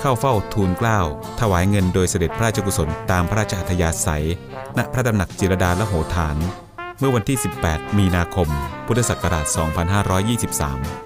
เข้าเฝ้าทูลเกล้าถวายเงินโดยเสด็จพระราชกุศลตามพระราชอัธยาศัย ณพระดำหนักจิรดาละโหฐาน เมื่อวันที่ 18 มีนาคม พุทธศักราช 2523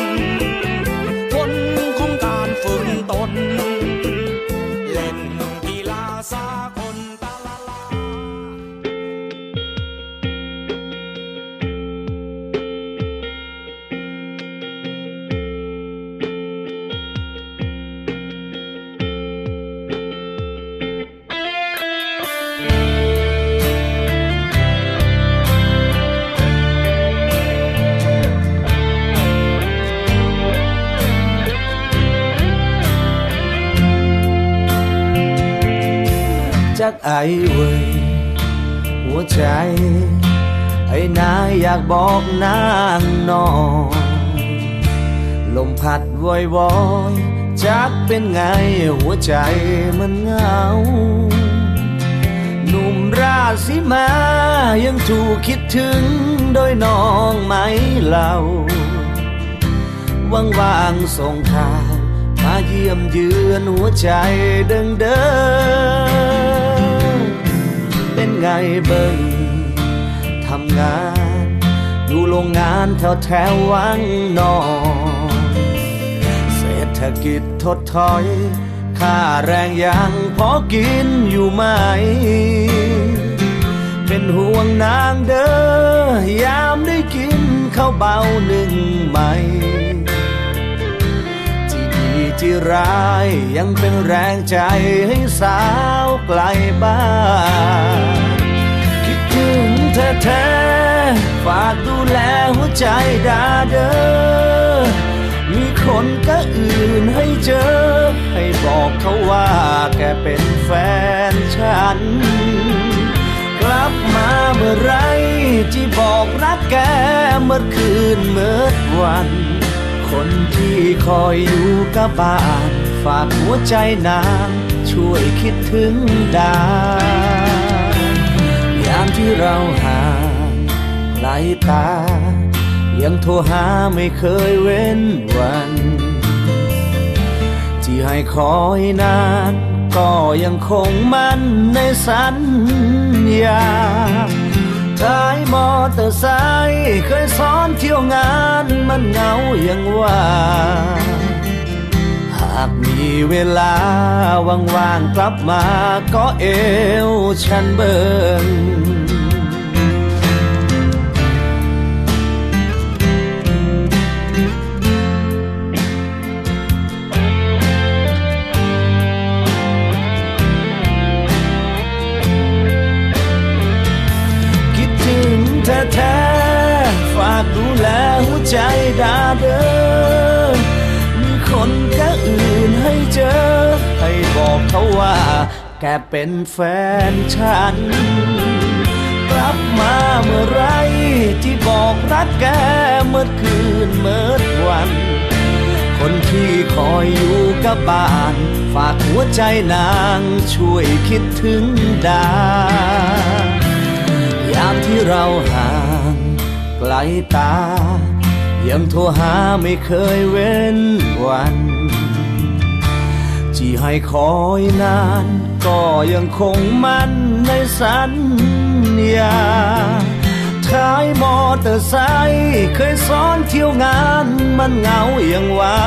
กไอเว้ยหัวใจ ไอ้นายอยากบอกนางนอนลมพัดวอยวอยจักเป็นไงหัวใจมันเหงา หนุ่มราศีมายังถูกคิดถึงโดยน้องไหมเล่าว่างๆส่งข่าวมาเยี่ยมเยือนหัวใจเดิงเดิม เป็นไงเบิ่งทำงานอยู่โรงงานแถวแถววังนอนเศรษฐกิจถดถอย ค่าแรงยังพอกินอยู่ไหม เป็นห่วงนางเด้อยามได้กินข้าวเบาหนึ่งไหม่ ที่ร้ายยังเป็นแรงใจให้สาวไกลบ้านคิดถึงเธอแท้ฝากดูแลหัวใจดาเดอมีคนก็อื่นให้เจอ ให้บอกเขาว่าแกเป็นแฟนฉัน กลับมาเมื่อไรที่บอกรักแกเมื่อคืนเมื่อวัน คนที่คอยอยู่กับบ้าน ฝากหัวใจนางช่วยคิดถึงดายามที่เราห่างไกลตา ยังโทรหาไม่เคยเว้นวัน ที่ให้คอยนาน ก็ยังคงมั่นในสัญญา ท้ายมอเตอร์ไซค์เคยซ้อนเที่ยวงานมันเหงาอย่างว่า หากมีเวลาว่างๆกลับมาก็เอวฉันเบิง เดินมีคนก็อื่นให้เจอ ให้บอกเขาว่า แกเป็นแฟนฉัน กลับมาเมื่อไรที่บอกรักแกเมื่อคืนเมื่อวัน คนที่คอยอยู่กับบ้าน ฝากหัวใจนางช่วยคิดถึงดายามที่เราห่างไกลตา ยังโทรหาไม่เคยเว้นวัน ที่ให้คอยนาน ก็ยังคงมั่นในสัญญาท้ายมอเตอร์ไซค์เคยซ้อนเที่ยวงานมันเหงาอย่างว่า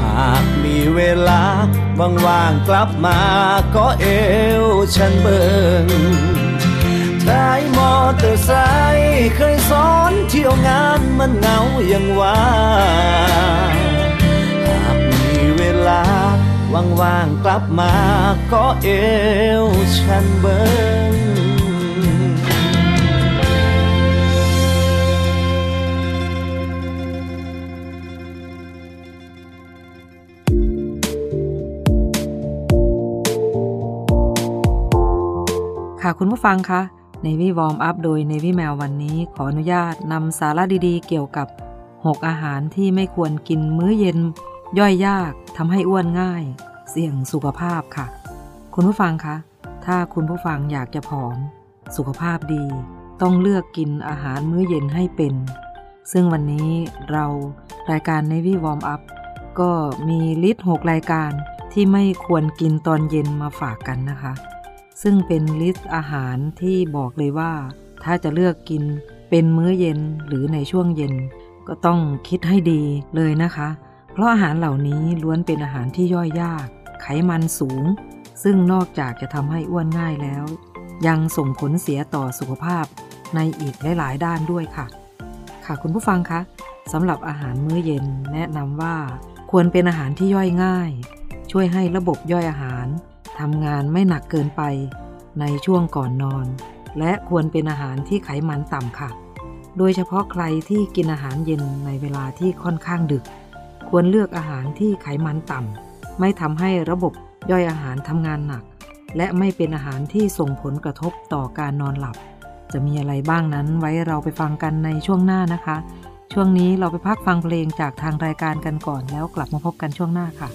หากมีเวลาว่างๆกลับมาก็เอวฉันเบิง ท้ายมอเตอร์ไซค์เคยซ้อนเที่ยวงานมันเหงาอย่างว่าหากมีเวลาว่างๆกลับมาก็เอวฉันเบิงค่ะคุณผู้ฟังคะ Navy Warm Up โดย Navy Mail วันนี้ขออนุญาตนำสาระดีๆ เกี่ยวกับ 6 อาหารที่ไม่ควรกินมื้อเย็น ย่อยยากทำให้อ้วนง่าย เสี่ยงสุขภาพค่ะ คุณผู้ฟังคะ ถ้าคุณผู้ฟังอยากจะผอม สุขภาพดี ต้องเลือกกินอาหารมื้อเย็นให้เป็น ซึ่งวันนี้เรารายการ Navy Warm Up ก็มีลิสต์6รายการที่ไม่ควรกินตอนเย็นมาฝากกันนะคะ ซึ่งเป็นลิสต์อาหารที่บอกเลยว่า ถ้าจะเลือกกินเป็นมื้อเย็นหรือในช่วงเย็น ก็ต้องคิดให้ดีเลยนะคะ เพราะอาหารเหล่านี้ล้วนเป็นอาหารที่ย่อยยาก ไขมันสูง ซึ่งนอกจากจะทำให้อ้วนง่ายแล้ว ยังส่งผลเสียต่อสุขภาพในอีกหลายๆ ด้านด้วยค่ะ ค่ะคุณผู้ฟังคะสำหรับอาหารมื้อเย็นแนะนำว่า ควรเป็นอาหารที่ย่อยง่าย ช่วยให้ระบบย่อยอาหาร ทำงานไม่หนักเกินไปในช่วงก่อนนอน และควรเป็นอาหารที่ไขมันต่ำค่ะ โดยเฉพาะใครที่กินอาหารเย็นในเวลาที่ค่อนข้างดึก ควรเลือกอาหารที่ไขมันต่ำไม่ทำให้ระบบย่อยอาหารทำงานหนัก และไม่เป็นอาหารที่ส่งผลกระทบต่อการนอนหลับ จะมีอะไรบ้างนั้นไว้เราไปฟังกันในช่วงหน้านะคะ ช่วงนี้เราไปพักฟังเพลงจากทางรายการกันก่อนแล้วกลับมาพบกันช่วงหน้าค่ะ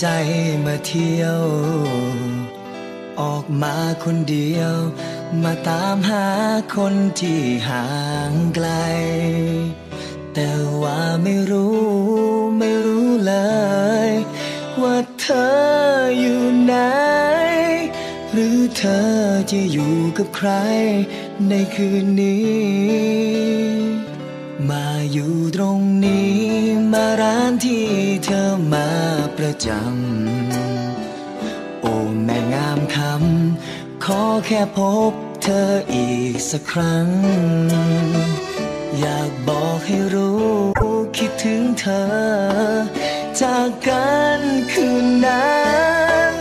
ใจมาเที่ยว ออกมาคนเดียว มาตามหาคนที่ห่างไกล แต่ว่าไม่รู้ไม่รู้เลย ว่าเธออยู่ไหน หรือเธอจะอยู่กับใครในคืนนี้ มาอยู่ตรงนี้มาร้านที่เธอมาประจำ โอ้แม่งามคำขอแค่พบเธออีกสักครั้ง อยากบอกให้รู้คิดถึงเธอ จากกันคืนนั้น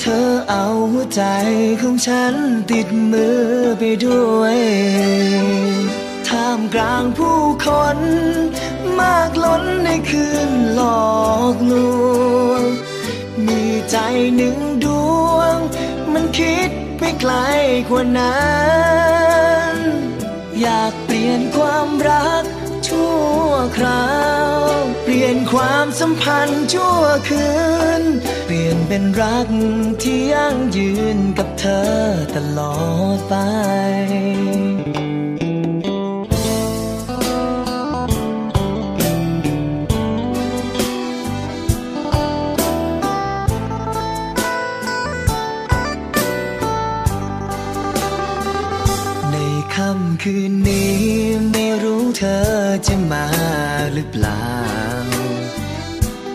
เธอเอาหัวใจของฉันติดมือไปด้วย ท่ามกลางผู้คน มากล้นในคืนหลอกลวง มีใจหนึ่งดวง มันคิดไปไกลกว่านั้น อยากเปลี่ยนความรักชั่วคราว เปลี่ยนความสัมพันธ์ชั่วคืน เปลี่ยนเป็นรักที่ยั่งยืนกับเธอตลอดไป คืนนี้ไม่รู้เธอจะมาหรือเปล่า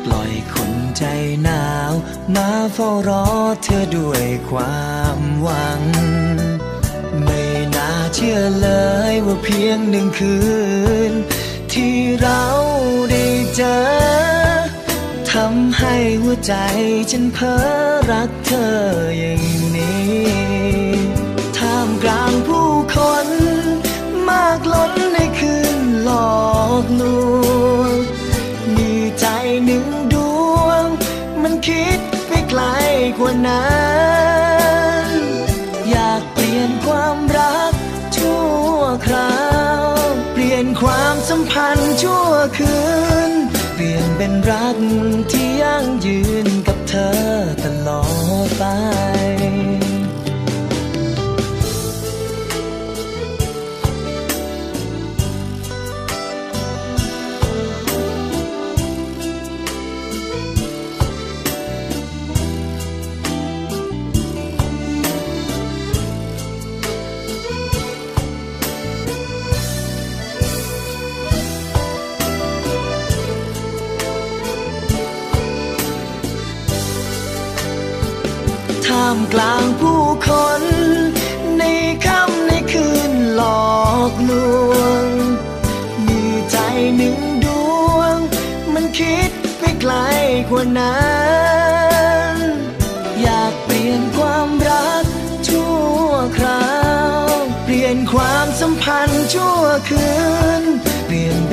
ปล่อยคนใจหนาว มาเฝ้ารอเธอด้วยความหวัง ไม่น่าเชื่อเลยว่าเพียงหนึ่งคืน ที่เราได้เจอทำให้หัวใจฉันเพ้อรักเธออย่างนี้ากล้นในคืนหลอกลวง มีใจหนึ่งดวง มันคิดไปไกลกว่านั้น อยากเปลี่ยนความรักชั่วคราว เปลี่ยนความสัมพันธ์ชั่วคืน เปลี่ยนเป็นรักที่ยั่งยืนกับเธอตลอดไป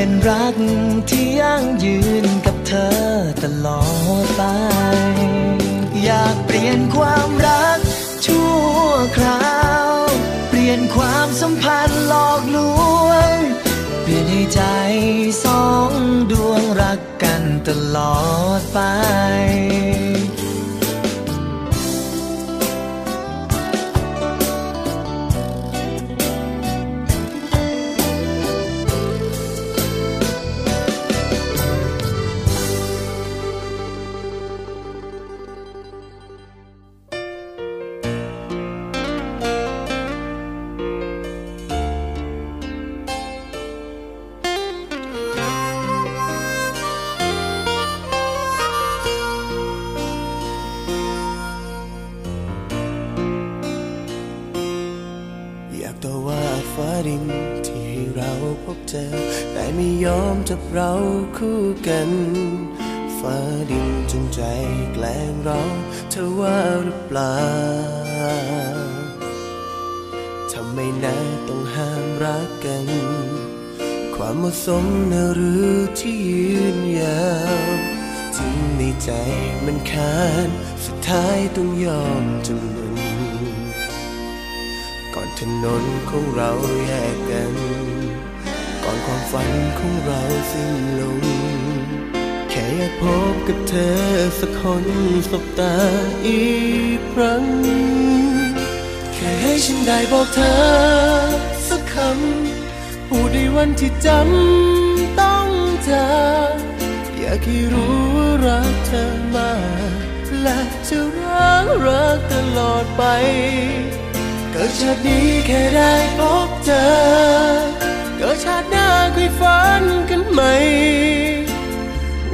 เป็นรักที่ยั่งยืนกับเธอตลอดไป อยากเปลี่ยนความรักชั่วคราว เปลี่ยนความสัมพันธ์หลอกลวง เปลี่ยนให้ใจสองดวงรักกันตลอดไป คู่กัน ฟ้าดินจงใจแกล้งเราเธอว่าหรือเปล่าทำไมนะต้องห้ามรักกัน ความเหมาะสมนะหรือที่ยืนยาวถึงในใจมันคานสุดท้ายต้องยอมจำนนก่อนถนนของเราแยกกัน ฝันของเราสิ้นลง แค่อยากพบกับเธอสักคนสบตาอีกครั้ง แค่ให้ฉันได้บอกเธอสักคำพูดในวันที่จำต้องจากอยากให้รู้ว่ารักเธอมากและจะรักรักตลอดไป เกิดชาตินี้แค่ได้พบเจอ ฝันกันไหม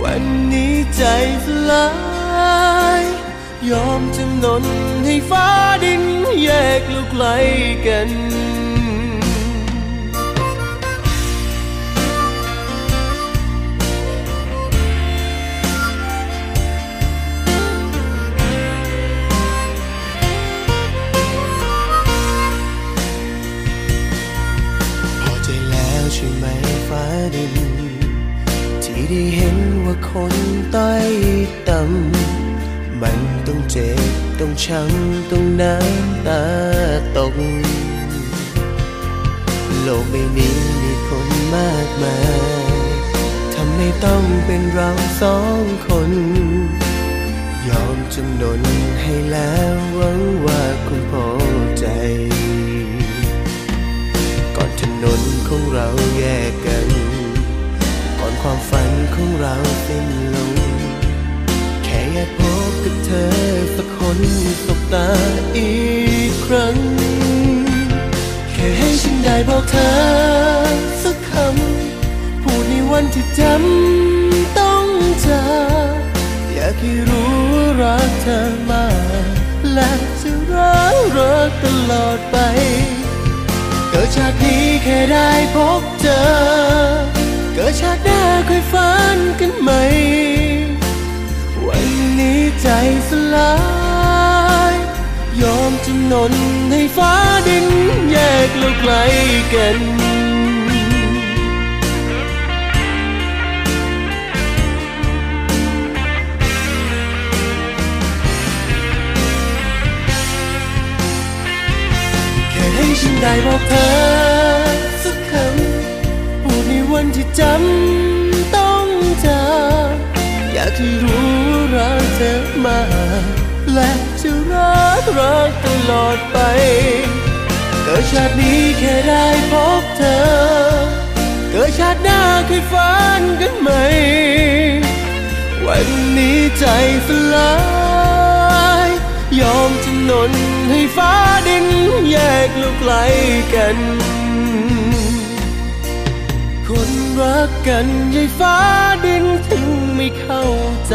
วันนี้ใจสลาย ยอมจำนนให้ฟ้าดินแยกลูกไกลกัน ได้เห็นว่าคนต้อยต่ำมันต้องเจ็บ ต้องช้ำต้องน้ำตาตก โลกใบนี้มีคนมากมายทำให้ต้องเป็นเราสองคน ยอมจำนนให้แล้วหวังว่าคุณพอใจ ก่อนถนนของเราแยกกัน ความฝันของเราสิ้นลง แค่อยากพบกับเธอสักคนสบตาอีกครั้ง แค่ให้ฉันได้บอกเธอสักคำ พูดในวันที่จำต้องจากอยากให้รู้ว่ารักเธอมากและจะรักรักตลอดไป เกิดชาตินี้แค่ได้พบเจอ เกิดชาติหน้าค่อยฝันกันไหม วันนี้ใจสลาย ยอมจำนนให้ฟ้าดินแยกเราไกลกันแค่ให้ฉันได้บอกเธอ วันที่จำต้องจากอยากให้รู้รักเธอมา และจะรักรักตลอดไป เกิดชาตินี้แค่ได้พบเธอ เกิดชาติหน้าเคยฝันกันไหม วันนี้ใจสลายยอมจำนนให้ฟ้าดินแยกเราไกลกัน รักกันยายฟ้าดินถึงไม่เข้าใจ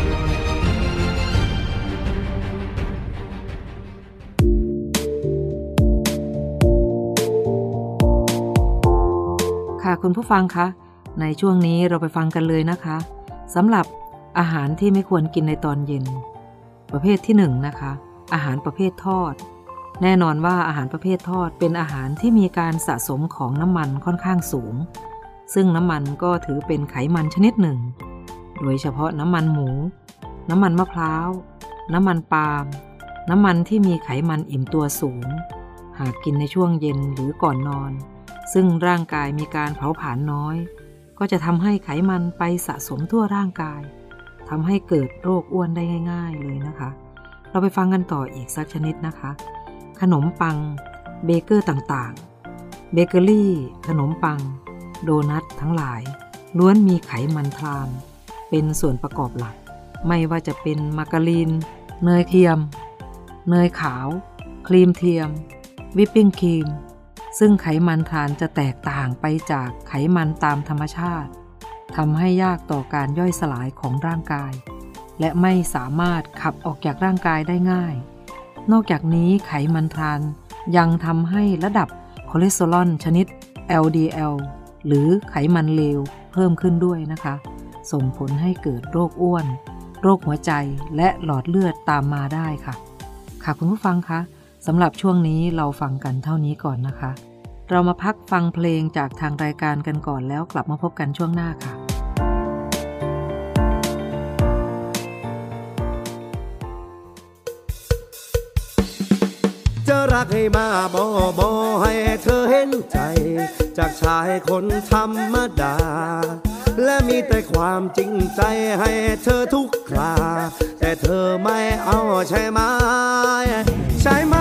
คุณผู้ฟังคะ ในช่วงนี้เราไปฟังกันเลยนะคะสำหรับอาหารที่ไม่ควรกินในตอนเย็น ประเภทที่1นงนะคะ อาหารประเภททอด แน่นอนว่าอาหารประเภททอดเป็นอาหารที่มีการสะสมของน้ำมันค่อนข้างสูง ซึ่งน้ำมันก็ถือเป็นไขมันชนิดหนึ่ง โดยเฉพาะน้ำมันหมู น้ำมันมะพร้าว น้ำมันปาล์ม น้ำมันที่มีไขมันอิ่มตัวสูง หากกินในช่วงเย็นหรือก่อนนอน ซึ่งร่างกายมีการเผาผลาญน้อย ก็จะทำให้ไขมันไปสะสมทั่วร่างกายทำให้เกิดโรคอ้วนได้ง่าย ๆ เลยนะคะ เราไปฟังกันต่ออีกสักนิดนะคะ ขนมปัง เบเกอรี่ต่างๆ เบเกอรี่ ขนมปัง โดนัททั้งหลาย ล้วนมีไขมันทรานส์ เป็นส่วนประกอบหลัก ไม่ว่าจะเป็นมาการีน เนยเทียม เนยขาว ครีมเทียม วิปปิ้งครีม ซึ่งไขมันทรานส์จะแตกต่างไปจากไขมันตามธรรมชาติทำให้ยากต่อการย่อยสลายของร่างกาย และไม่สามารถขับออกจากร่างกายได้ง่าย นอกจากนี้ไขมันทรานส์ยังทำให้ระดับคอเลสเตอรอลชนิด LDL หรือไขมันเลวเพิ่มขึ้นด้วยนะคะ ส่งผลให้เกิดโรคอ้วน โรคหัวใจและหลอดเลือดตามมาได้ค่ะ ค่ะคุณผู้ฟังคะ สำหรับช่วงนี้เราฟังกันเท่านี้ก่อนนะคะ เรามาพักฟังเพลงจากทางรายการกันก่อนแล้วกลับมาพบกันช่วงหน้าค่ะจะรักให้มาบอบอให้เธอเห็นใจ จากชายคนธรรมดา และมีแต่ความจริงใจให้เธอทุกครา แต่เธอไม่เอาใช่ไหม ใช่ไหม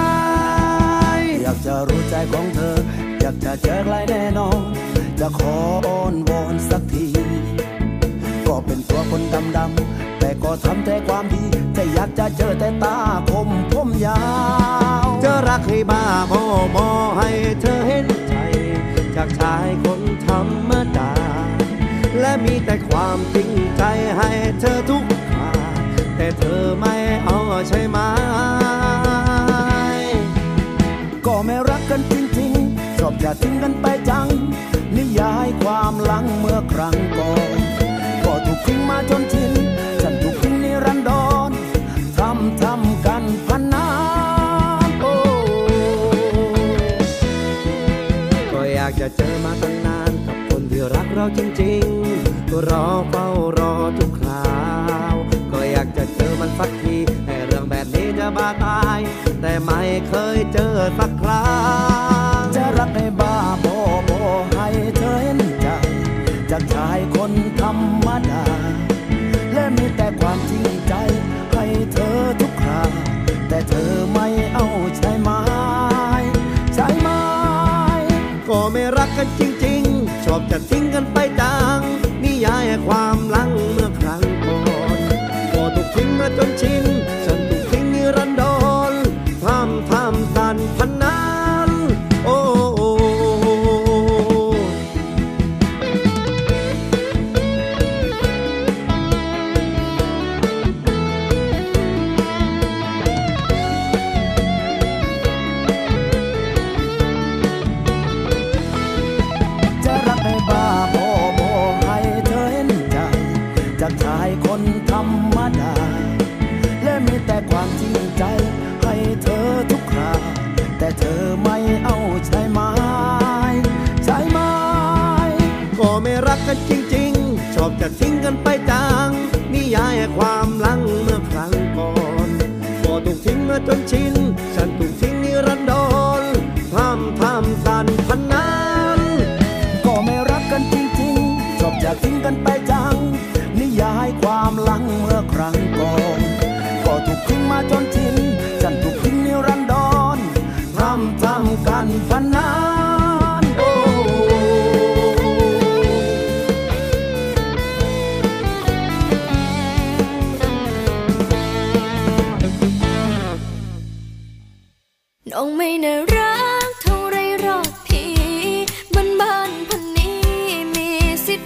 อยากจะรู้ใจของเธอ อยากจะเจอใครแน่นอน จะขออ้อนวอนสักทีก็เป็นตัวคนดำๆแต่ก็ทำแต่ความดีแต่อยากจะเจอแต่ตาคมผมยาวจะรักให้บ้าบอบอให้เธอเห็นใจ จากชายคนธรรมดา และมีแต่ความจริงใจให้เธอทุกคราแต่เธอไม่เอาใช่ไหม แม่รักกันจริงจริงชอบอย่าทิ้งกันไปจัง นิยายความหลังเมื่อครั้งก่อนก็ถูกทิ้งมาจนชินฉันถูกทิ้งในรันดอนทำทำกันพันนาโอ้ก็อยากจะเจอมาตั้งนานกับคนที่รักเราจริงๆก็รอเฝ้ารอทุกคราว ก็อยากจะเจอมันสักทีแต่เรื่องแบบนี้จะบาตาย แต่ไม่เคยเจอสักันจริงๆ ชอบจะทิ้ง 这段情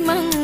măng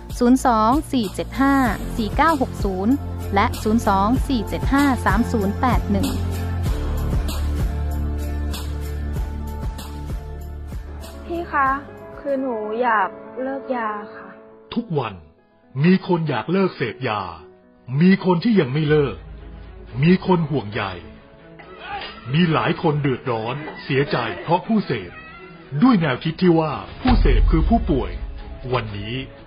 02-475-4960 และ 02-475-3081 พี่คะ คือหนูอยากเลิกยาค่ะ ทุกวันมีคนอยากเลิกเสพยา มีคนที่ยังไม่เลิก มีคนห่วงใยมีหลายคนเดือดร้อน เสียใจเพราะผู้เสพ ด้วยแนวคิดที่ว่าผู้เสพคือผู้ป่วย วันนี้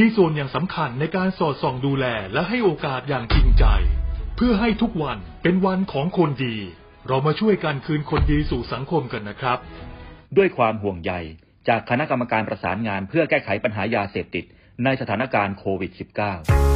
มีส่วนอย่างสำคัญในการสอดส่องดูแลและให้โอกาสอย่างจริงใจ เพื่อให้ทุกวันเป็นวันของคนดี เรามาช่วยกันคืนคนดีสู่สังคมกันนะครับ ด้วยความห่วงใยจากคณะกรรมการประสานงานเพื่อแก้ไขปัญหายาเสพติดในสถานการณ์โควิด -19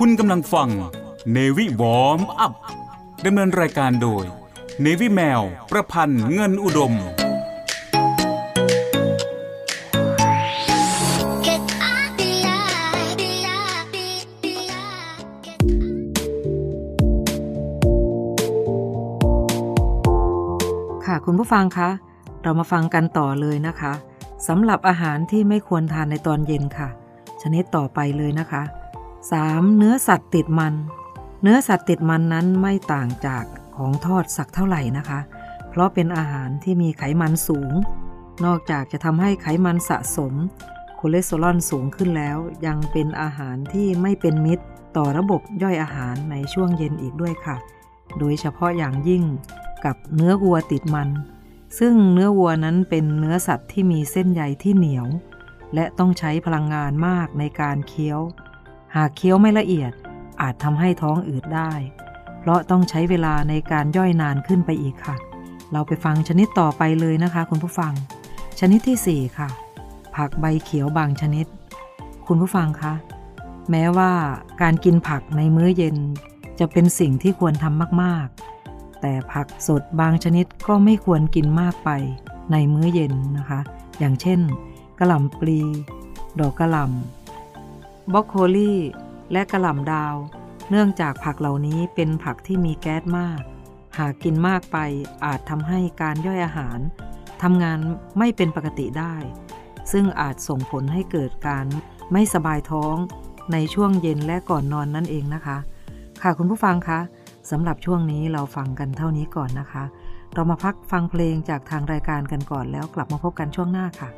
คุณกำลังฟัง Navy Warm Up ดำเนินรายการโดย Navy แมว ประพันธ์เงินอุดม ค่ะคุณผู้ฟังคะ เรามาฟังกันต่อเลยนะคะสำหรับอาหารที่ไม่ควรทานในตอนเย็นค่ะ ชนิดต่อไปเลยนะคะ 3. เนื้อสัตว์ติดมัน เนื้อสัตว์ติดมันนั้นไม่ต่างจากของทอดสักเท่าไหร่นะคะ เพราะเป็นอาหารที่มีไขมันสูง นอกจากจะทำให้ไขมันสะสมคอเลสเตอรอลสูงขึ้นแล้ว ยังเป็นอาหารที่ไม่เป็นมิตร ต่อระบบย่อยอาหารในช่วงเย็นอีกด้วยค่ะ โดยเฉพาะอย่างยิ่งกับเนื้อวัวติดมัน ซึ่งเนื้อวัวนั้นเป็นเนื้อสัตว์ที่มีเส้นใยที่เหนียว และต้องใช้พลังงานมากในการเคี้ยว หากเคี้ยวไม่ละเอียดอาจทำให้ท้องอืดได้ เพราะต้องใช้เวลาในการย่อยนานขึ้นไปอีกค่ะ เราไปฟังชนิดต่อไปเลยนะคะ คุณผู้ฟัง ชนิดที่ 4 ค่ะ ผักใบเขียวบางชนิด คุณผู้ฟังคะแม้ว่าการกินผักในมื้อเย็น จะเป็นสิ่งที่ควรทำมากๆ แต่ผักสดบางชนิดก็ไม่ควรกินมากไปในมื้อเย็นนะคะ อย่างเช่นกระหล่ำปลี ดอกกระหล่ำ บรอกโคลีและกระหล่ำดาว เนื่องจากผักเหล่านี้เป็นผักที่มีแก๊สมาก หากกินมากไปอาจทำให้การย่อยอาหารทำงานไม่เป็นปกติได้ ซึ่งอาจส่งผลให้เกิดการไม่สบายท้องในช่วงเย็นและก่อนนอนนั่นเองนะคะ ค่ะคุณผู้ฟังคะสำหรับช่วงนี้เราฟังกันเท่านี้ก่อนนะคะ เรามาพักฟังเพลงจากทางรายการกันก่อนแล้วกลับมาพบกันช่วงหน้าค่ะ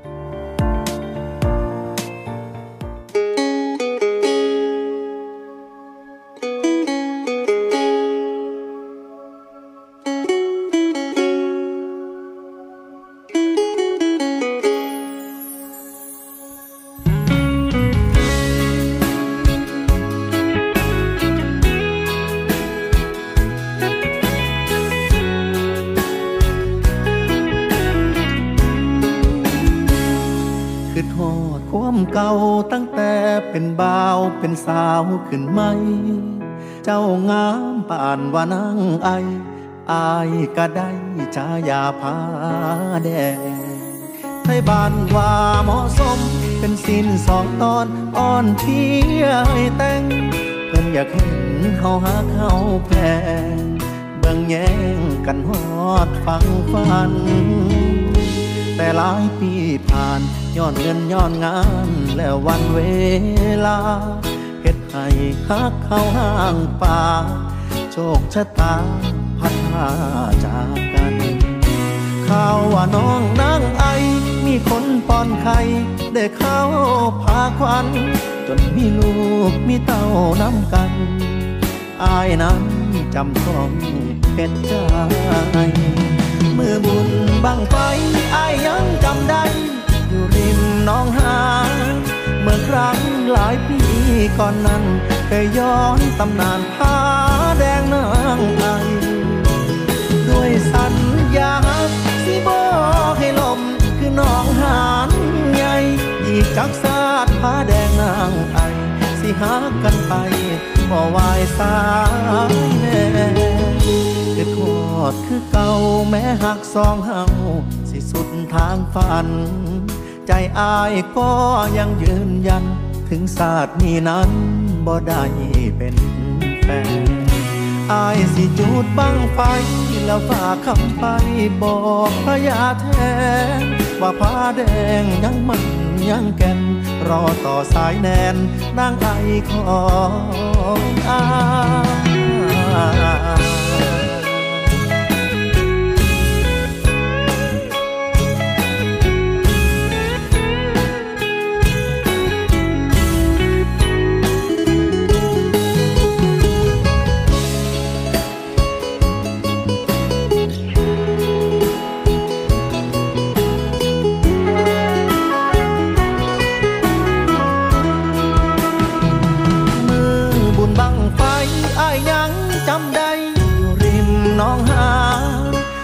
สาวขึ้นไหม เจ้างามป่านว่านางไอ อายก็ได้ชายาพาแดงไทยบ้านว่าเหมาะสม เป็นสินสองตอนอ่อนเที่ยให้แต่งเพิ่นอยากเห็นเขาหาเขาแพงเบิ่งแย่งกันฮอดฟังฟัน แต่หลายปีผ่านย้อนเงินย้อนงานแล้ววันเวลา ให้ฮักเข้าห้างป่า โชคชะตาพัดพาจากกันข่าวว่าน้องนางไอ มีคนป้อนไข่ได้เข้าพาควัน จนมีลูกมีเต้าน้ำกัน อายนั้นจำต้องเห็นใจเมื่อบุญบังไฟอายยังจำได้ อยู่ริมน้องหา มื่อครั้งหลายปีก่อนนั้นเคยย้อนตำนานผาแดงนางไอด้วยสัญญาสิบอกให้ลมคือน้องหานใหญ่อีกจักสาดผาแดงนางไอสิหากันไปบ่วายสายแน่คือทอดคือเก่าแม้หักสองเฮาสิสุดทางฝัน ใจอายก็ยังยืนยัน ถึงศาสตร์นี้นั้นบ่ได้เป็นแฟนอายสิจูดบังไฟ แล้วฝากคำไปบอกพระยาแทน ว่าผ้าแดงยังมันยังแก่น รอต่อสายแนนนางไอของอาย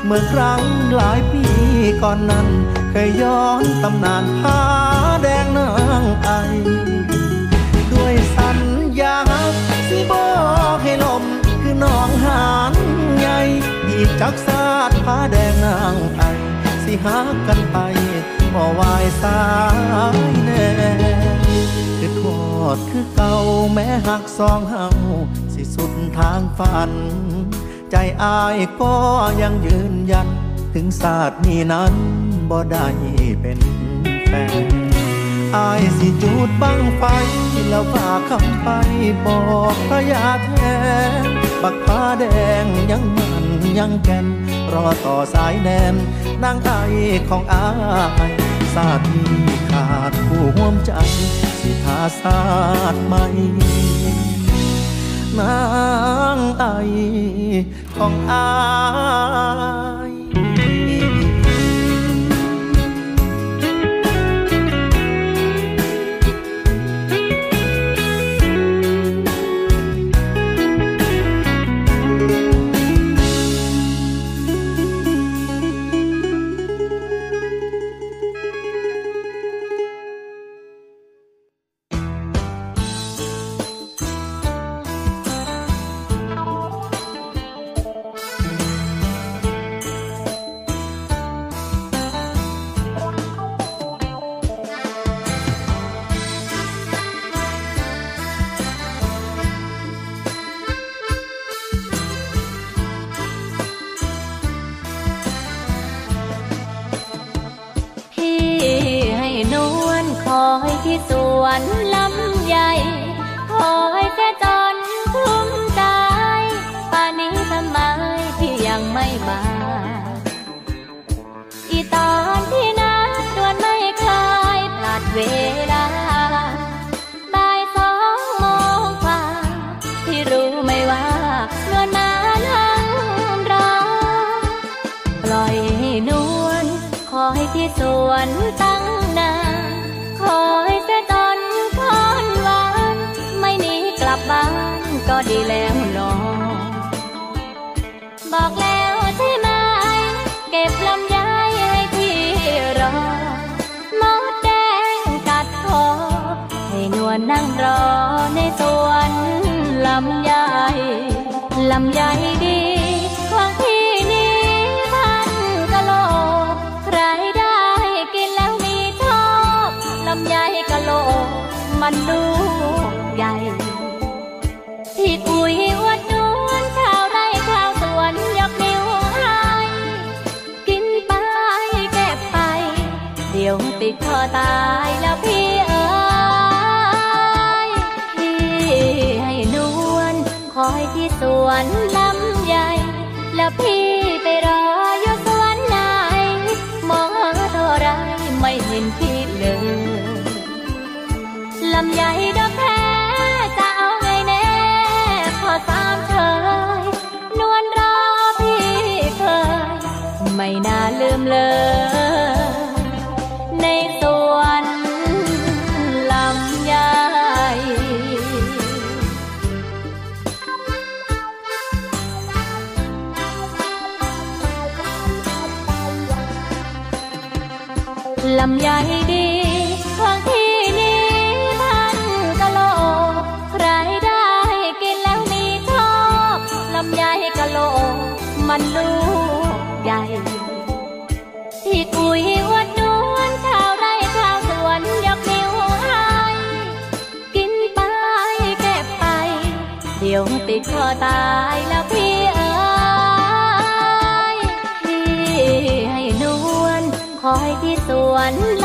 เมื่อครั้งหลายปีก่อนนั้น เคยย้อนตำนานผ้าแดงนางไอ ด้วยสัญญาสิบอกให้ลมคือน้องหานใหญ่อีกจักสาดผ้าแดงนางไอ สิหากันไปบ่วายสายแน่คือทอดคือเก่าแม้หักสองเฮาสิสุดทางฝัน ใจอายก็ยังยืนยัน ถึงศาสตร์นี้นั้นบ่ได้เป็นแฟนอายสิจูดบังไฟ แล้วฝากคำไปบอกพระยาแทนบักผ้าแดงยังมันยังแก่นรอต่อสายแนนนางไอของอายศาสตร์นี้ขาดผู้ห่วมใจ สิทาศาสตร์ใหม่ นางไอของอา สวนลำใหญ่คอย พ่อตายแล้วพี่เอ๋ยพี่ให้นวลคอยที่สวนล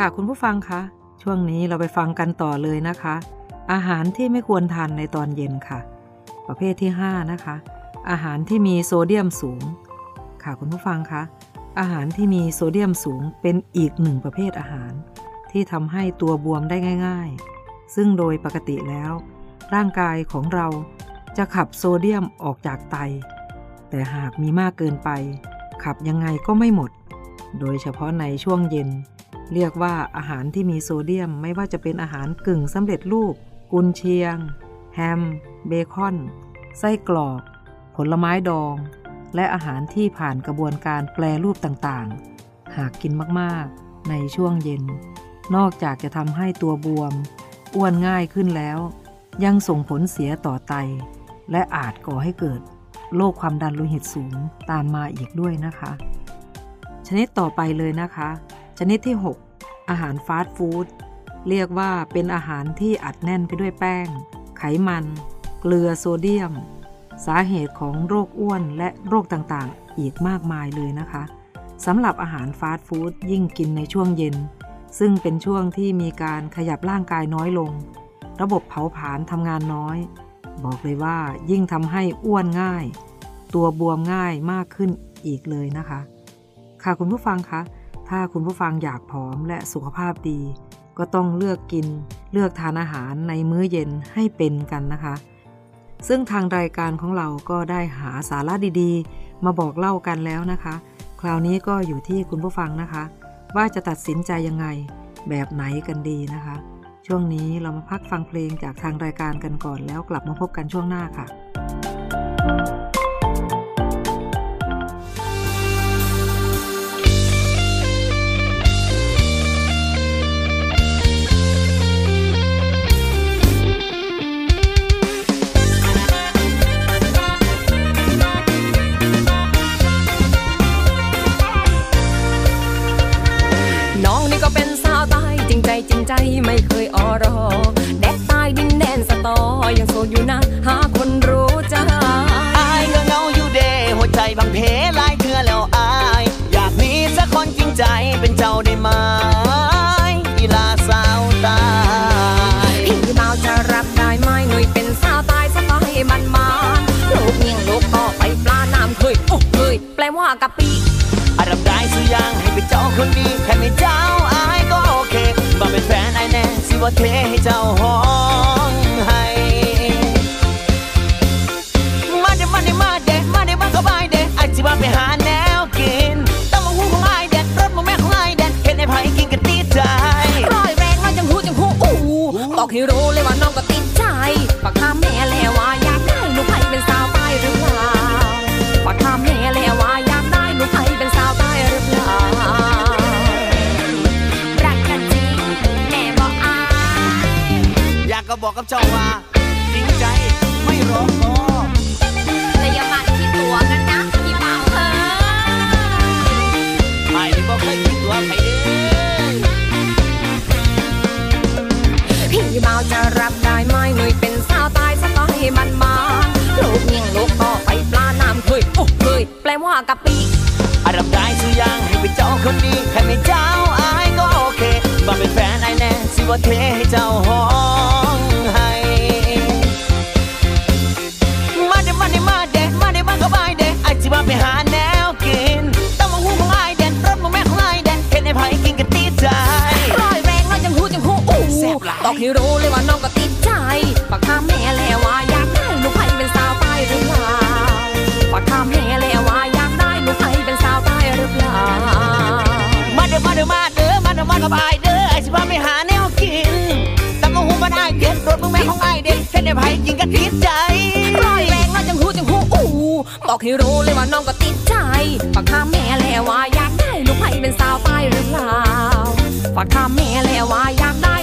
ค่ะคุณผู้ฟังคะช่วงนี้เราไปฟังกันต่อเลยนะคะ อาหารที่ไม่ควรทานในตอนเย็นค่ะ ประเภทที่ 5 นะคะ อาหารที่มีโซเดียมสูง ค่ะคุณผู้ฟังคะอาหารที่มีโซเดียมสูงเป็นอีกหนึ่งประเภทอาหาร ที่ทำให้ตัวบวมได้ง่าย ๆ ซึ่งโดยปกติแล้ว ร่างกายของเราจะขับโซเดียมออกจากไต แต่หากมีมากเกินไป ขับยังไงก็ไม่หมด โดยเฉพาะในช่วงเย็น เรียกว่าอาหารที่มีโซเดียมไม่ว่าจะเป็นอาหารกึ่งสำเร็จรูป กุนเชียง แฮม เบคอน ไส้กรอก ผลไม้ดอง และอาหารที่ผ่านกระบวนการแปลรูปต่างๆ หากกินมากๆ ในช่วงเย็น นอกจากจะทำให้ตัวบวม อ้วนง่ายขึ้นแล้ว ยังส่งผลเสียต่อไต และอาจก่อให้เกิดโรคความดันโลหิตสูงตามมาอีกด้วยนะคะ ชนิดต่อไปเลยนะคะ ชนิดที่ 6 อาหารฟาสต์ฟู้ดเรียกว่าเป็นอาหารที่อัดแน่นไปด้วยแป้ง ไขมัน เกลือโซเดียม สาเหตุของโรคอ้วนและโรคต่างๆ อีกมากมายเลยนะคะสำหรับอาหารฟาสต์ฟู้ดยิ่งกินในช่วงเย็น ซึ่งเป็นช่วงที่มีการขยับร่างกายน้อยลง ระบบเผาผลาญทำงานน้อย บอกเลยว่ายิ่งทำให้อ้วนง่าย ตัวบวมง่ายมากขึ้นอีกเลยนะคะ ค่ะคุณผู้ฟังคะ ถ้าคุณผู้ฟังอยากผอมและสุขภาพดี ก็ต้องเลือกกิน เลือกทานอาหารในมื้อเย็นให้เป็นกันนะคะ ซึ่งทางรายการของเราก็ได้หาสาระดีๆ มาบอกเล่ากันแล้วนะคะ คราวนี้ก็อยู่ที่คุณผู้ฟังนะคะ ว่าจะตัดสินใจยังไง แบบไหนกันดีนะคะ ช่วงนี้เรามาพักฟังเพลงจากทางรายการกันก่อนแล้วกลับมาพบกันช่วงหน้าค่ะน้อ งนี่ก็เป็นสาวใต้จริงใจจริงใจไม่เคยออรอแดกใต้ดินแดนสตอยังโสดอยู่นะหาคนรู้ใจอายเงาเงาๆอยู่เดหัวใจบางเพลายเธอแล้วอาย อยากมีสักคนจริงใจเป็นเจ้าได้ไหมอีลาสาวตายพี่บ่าวจะรับได้ไหมหนุ่ยเป็นสาวใต้สไตล์มันมาลูกเมียงลูกก็ไปปลาน้ำเคยโอ้เคยแปลว่ากะปิอารับได้สุอยังให้เป็นเจ้าคนดีแค่ไม่เจ้า ว่าเทให้เจ้าหอม กก็บอกกับเจ้าว่าจริงใจไม่รอคอแต่อย่ามาคิดตัวกันนะพี่เบาเฮ้ไอ้นี่บอกเคยคิดตัวใครเด้อพี่เบาจะรับได้ไหมหนุ่ยเป็นสาวใต้สไตล์มันมาลูกเมียงลูกก็ไปปลาน้ำเคยโอ้เคยแปลว่ากะปิอารับได้สุอยังให้เป็นเจ้าคนดีแค่ไม่เจ้าอายก็โอเคมาเป็นแฟนอายแน่สิว่าเทให้เจ้าห้อง ให้รู้เลยว่าน้องก็ติดใจฝากถามแม่แล้วว่าอยากได้ลูกไผ่เป็นสาวใต้หรือเปล่าฝากถามแม่แล้วว่าอยากได้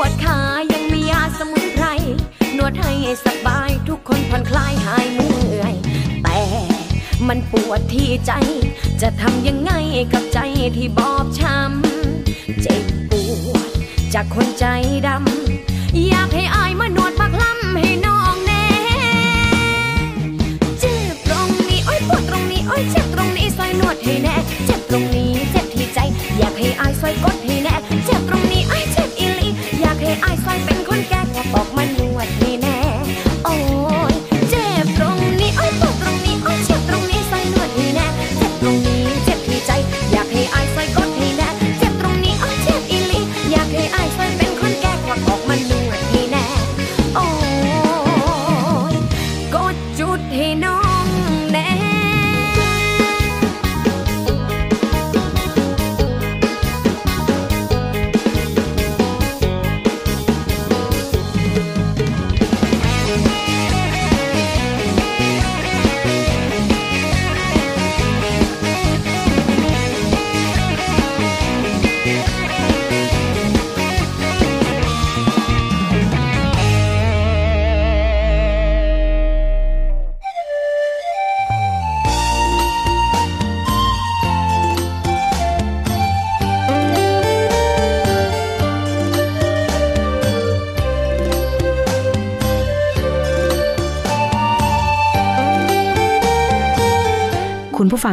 วดขายังมียาสมุนไพร นวดให้สบายทุกคนผ่อนคลายหายเมื่อย แต่มันปวดที่ใจ จะทำยังไงกับใจที่บอบช้ำ เจ็บปวดจากคนใจดำ อยากให้อายมานวดบักล้ำให้น้องแน่เจ็บตรงนี้โอ้ยปวดตรงนี้โอ้ยเจ็บตรงนี้ซอยนวดให้แน่ เจ็บตรงนี้เจ็บที่ใจ อยากให้อายซอยกด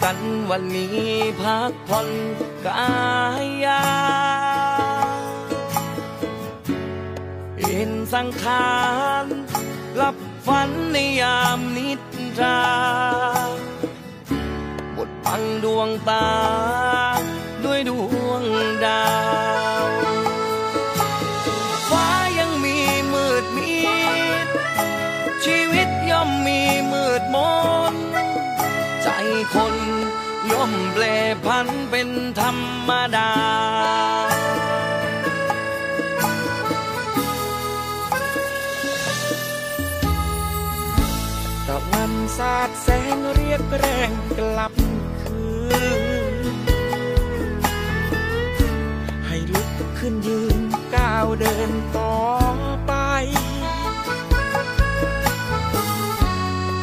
กันวันนี้พักผ่อนกายยาเห็นสังขารหลับฝันในยามนิทราบดบังดวงตา ด้วยดวงดาวฟ้ายังมีมืดมิดชีวิตย่อมมีมืดมน คน ย่อมแปรพันเป็นธรรมดา ตะวันสาดแสงเรียกแรงกลับคืน ให้ลุกขึ้นยืนก้าวเดินต่อไป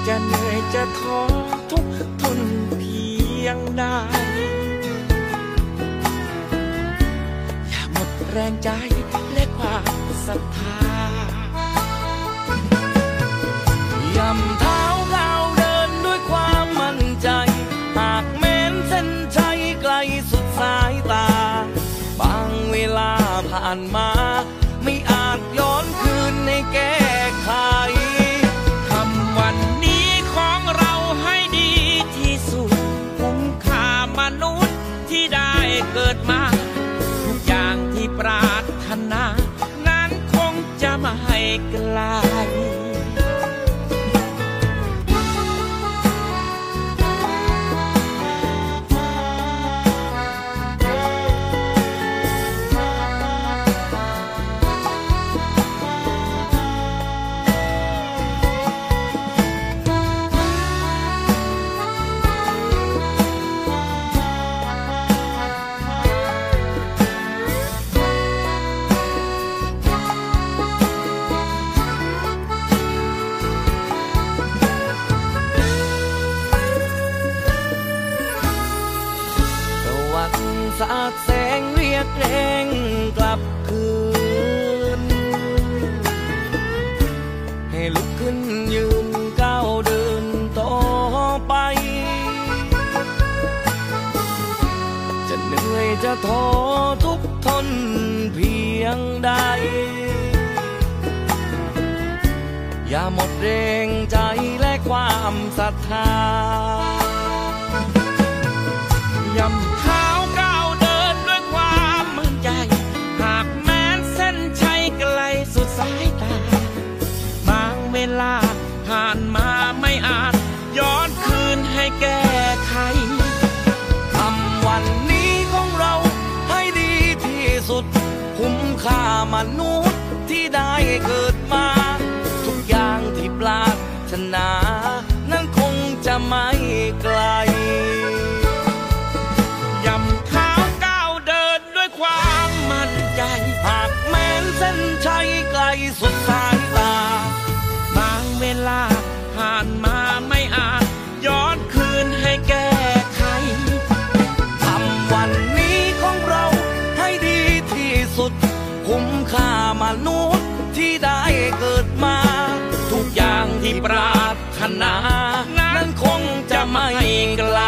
จะเหนื่อยจะท้อทุก ยงใดอย่าหมดแรงใจและความศรัทธายำเท้าก้าเดินด้วยความมั่นใจ หากแม้นเส้นชัยไกลสุดสายตา บางเวลาผ่านมา เรียกรงกลับคืน ให้ลุกขึ้นยืนก้าวเดินต่อไป จะเหนื่อยจะท้อทุกทนเพียงใด อย่าหมดแรงใจและความศรัทธา ค่ามนุษย์ที่ได้เกิดมา ทุกอย่างที่ปรารถนา นั้นคงจะไม่ไกลย่ำเท้าวก้าวเดินด้วยความมั่นใจ หากแม้นเส้นชัยไกลสุดสายตา บางเวลาผ่านมาไม่ นุษย์ที่ได้เกิดมา ทุกอย่างที่ปรารถนา นั้นคงจะไม่ไกล